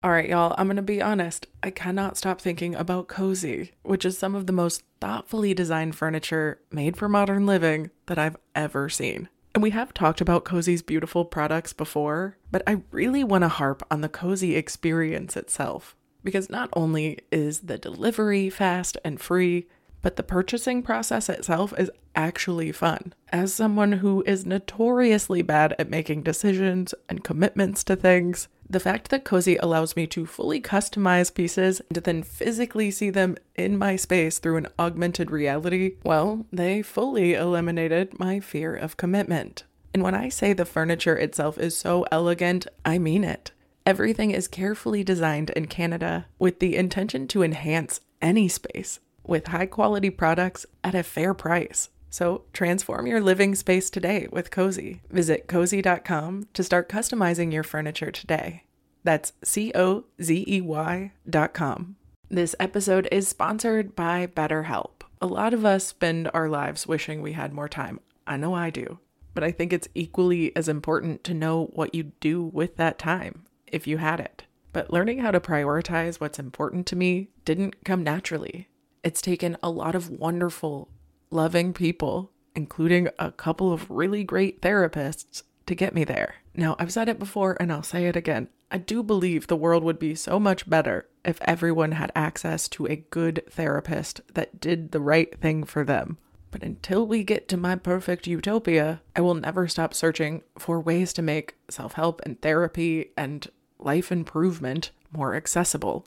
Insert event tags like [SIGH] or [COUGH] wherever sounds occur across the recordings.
All right, y'all, I'm going to be honest. I cannot stop thinking about Cozey, which is some of the most thoughtfully designed furniture made for modern living that I've ever seen. And we have talked about Cozey's beautiful products before, but I really want to harp on the Cozey experience itself. Because not only is the delivery fast and free, but the purchasing process itself is actually fun. As someone who is notoriously bad at making decisions and commitments to things, the fact that Cozey allows me to fully customize pieces and then physically see them in my space through an augmented reality, well, they fully eliminated my fear of commitment. And when I say the furniture itself is so elegant, I mean it. Everything is carefully designed in Canada with the intention to enhance any space with high quality products at a fair price. So transform your living space today with Cozey. Visit cozey.com to start customizing your furniture today. That's C O Z E Y dot com. This episode is sponsored by BetterHelp. A lot of us spend our lives wishing we had more time. I know I do. But I think it's equally as important to know what you'd do with that time, if you had it. But learning how to prioritize what's important to me didn't come naturally. It's taken a lot of wonderful, loving people, including a couple of really great therapists, to get me there. Now, I've said it before and I'll say it again. I do believe the world would be so much better if everyone had access to a good therapist that did the right thing for them. But until we get to my perfect utopia, I will never stop searching for ways to make self help and therapy and life improvement more accessible.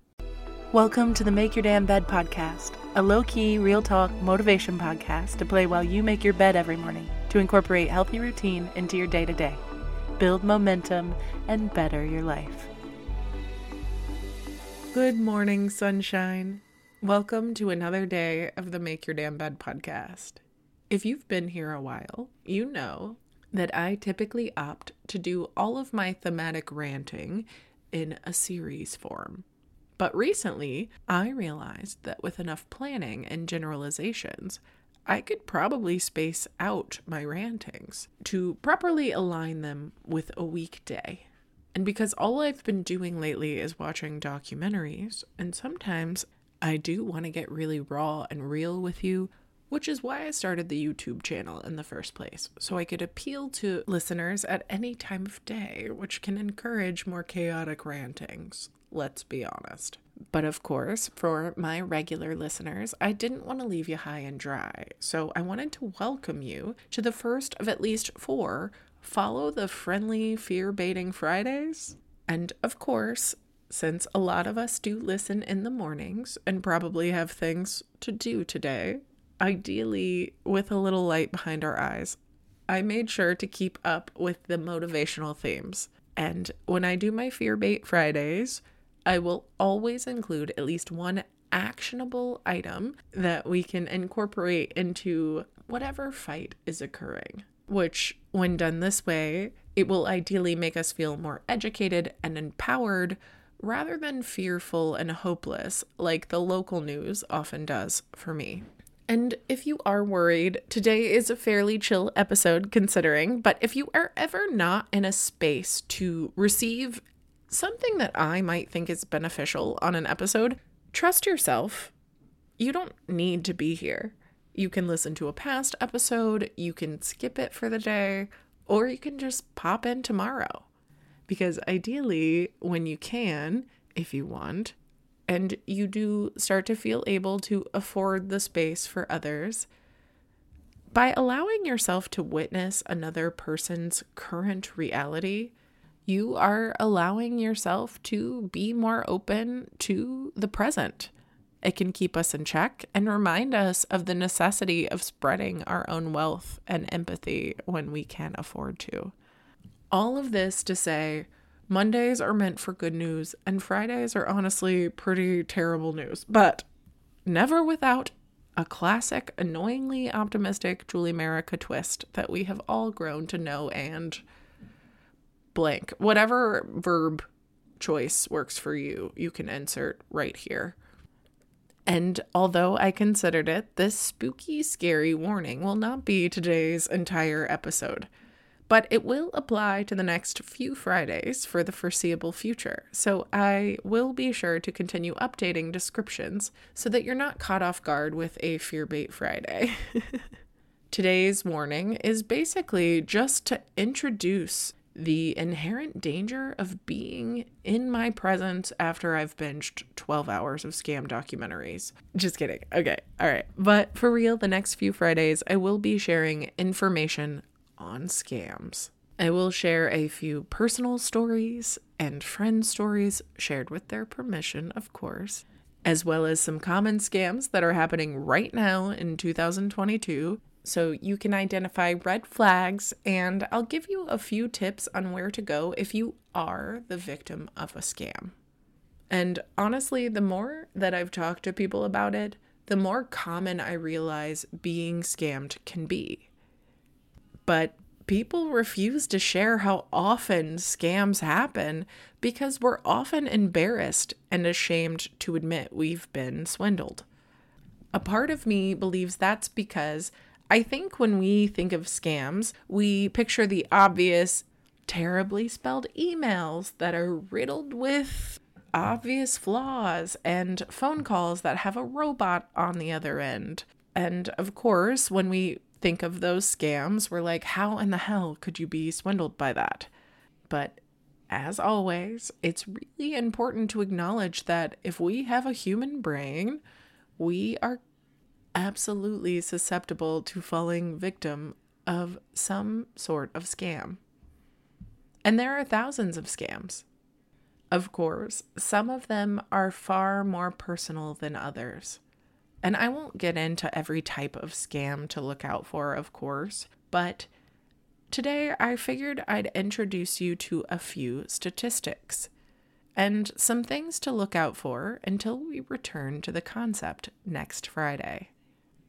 Welcome to the Make Your Damn Bed podcast, a low key, real talk motivation podcast to play while you make your bed every morning to incorporate healthy routine into your day to day, build momentum, and better your life. Good morning, sunshine. Welcome to another day of the Make Your Damn Bed podcast. If you've been here a while, you know that I typically opt to do all of my thematic ranting in a series form. But recently, I realized that with enough planning and generalizations, I could probably space out my rantings to properly align them with a weekday. And because all I've been doing lately is watching documentaries, and sometimes I do want to get really raw and real with you, which is why I started the YouTube channel in the first place, so I could appeal to listeners at any time of day, which can encourage more chaotic rantings let's be honest. But of course, for my regular listeners, I didn't want to leave you high and dry. So I wanted to welcome you to the first of at least four Follow the Friendly Fear Baiting Fridays. And of course, since a lot of us do listen in the mornings and probably have things to do today, ideally with a little light behind our eyes, I made sure to keep up with the motivational themes. And when I do my Fear Bait Fridays, I will always include at least one actionable item that we can incorporate into whatever fight is occurring. Which, when done this way, it will ideally make us feel more educated and empowered rather than fearful and hopeless, like the local news often does for me. And if you are worried, today is a fairly chill episode considering, but if you are ever not in a space to receive something that I might think is beneficial on an episode, trust yourself. You don't need to be here. You can listen to a past episode, you can skip it for the day, or you can just pop in tomorrow. Because ideally, when you can, if you want, and you do start to feel able to afford the space for others, by allowing yourself to witness another person's current reality, you are allowing yourself to be more open to the present. It can keep us in check and remind us of the necessity of spreading our own wealth and empathy when we can afford to. All of this to say, Mondays are meant for good news, and Fridays are honestly pretty terrible news. But never without a classic, annoyingly optimistic Julie Merica twist that we have all grown to know and blank. Whatever verb choice works for you, you can insert right here. And although I considered it, this spooky, scary warning will not be today's entire episode but it will apply to the next few Fridays for the foreseeable future. So I will be sure to continue updating descriptions so that you're not caught off guard with a Fear Bait Friday. [LAUGHS] Today's warning is basically just to introduce the inherent danger of being in my presence after I've binged 12 hours of scam documentaries. Just kidding. Okay. All right. But for real, the next few Fridays, I will be sharing information on scams. I will share a few personal stories and friend stories shared with their permission, of course, as well as some common scams that are happening right now in 2022. So you can identify red flags, and I'll give you a few tips on where to go if you are the victim of a scam. And honestly, the more that I've talked to people about it, the more common I realize being scammed can be but people refuse to share how often scams happen because we're often embarrassed and ashamed to admit we've been swindled. A part of me believes that's because I think when we think of scams, we picture the obvious, terribly spelled emails that are riddled with obvious flaws and phone calls that have a robot on the other end. And of course, when we think of those scams, we're like, how in the hell could you be swindled by that? But as always, it's really important to acknowledge that if we have a human brain, we are absolutely susceptible to falling victim of some sort of scam. And there are thousands of scams. Of course, some of them are far more personal than others. And I won't get into every type of scam to look out for, of course, but today I figured I'd introduce you to a few statistics and some things to look out for until we return to the concept next Friday.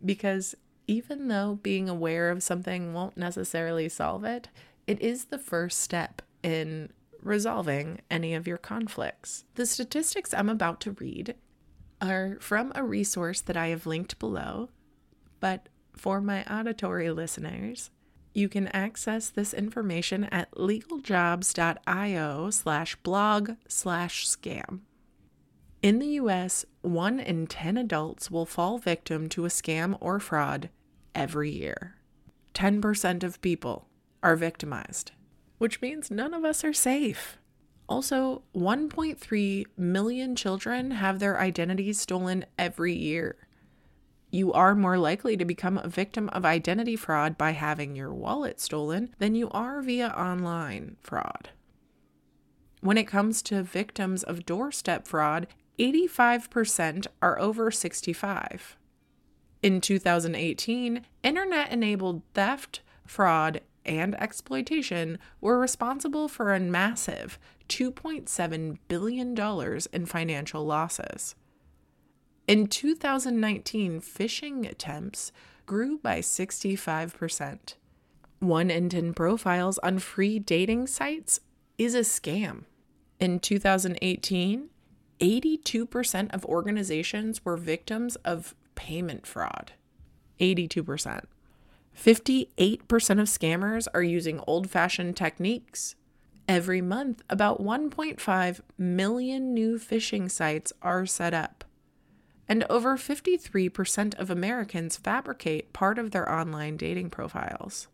Because even though being aware of something won't necessarily solve it, it is the first step in resolving any of your conflicts. The statistics I'm about to read are from a resource that I have linked below, but for my auditory listeners, you can access this information at legaljobs.io slash blog slash scam. In the US, one in 10 adults will fall victim to a scam or fraud every year. 10% of people are victimized, which means none of us are safe. Also, 1.3 million children have their identities stolen every year. You are more likely to become a victim of identity fraud by having your wallet stolen than you are via online fraud. When it comes to victims of doorstep fraud, 85% are over 65. In 2018, internet enabled theft, fraud, and exploitation were responsible for a massive $2.7 billion in financial losses. In 2019, phishing attempts grew by 65%. One in 10 profiles on free dating sites is a scam. In 2018, 82% of organizations were victims of payment fraud. 82%. 58% of scammers are using old fashioned techniques. Every month, about 1.5 million new phishing sites are set up. And over 53% of Americans fabricate part of their online dating profiles.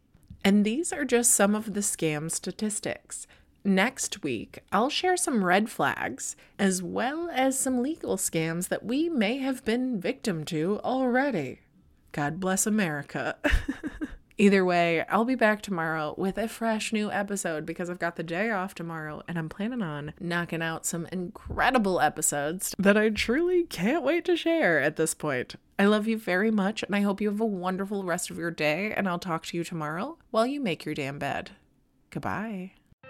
And these are just some of the scam statistics. Next week, I'll share some red flags as well as some legal scams that we may have been victim to already. God bless America. [LAUGHS] Either way, I'll be back tomorrow with a fresh new episode because I've got the day off tomorrow and I'm planning on knocking out some incredible episodes that I truly can't wait to share at this point. I love you very much and I hope you have a wonderful rest of your day and I'll talk to you tomorrow while you make your damn bed. Goodbye.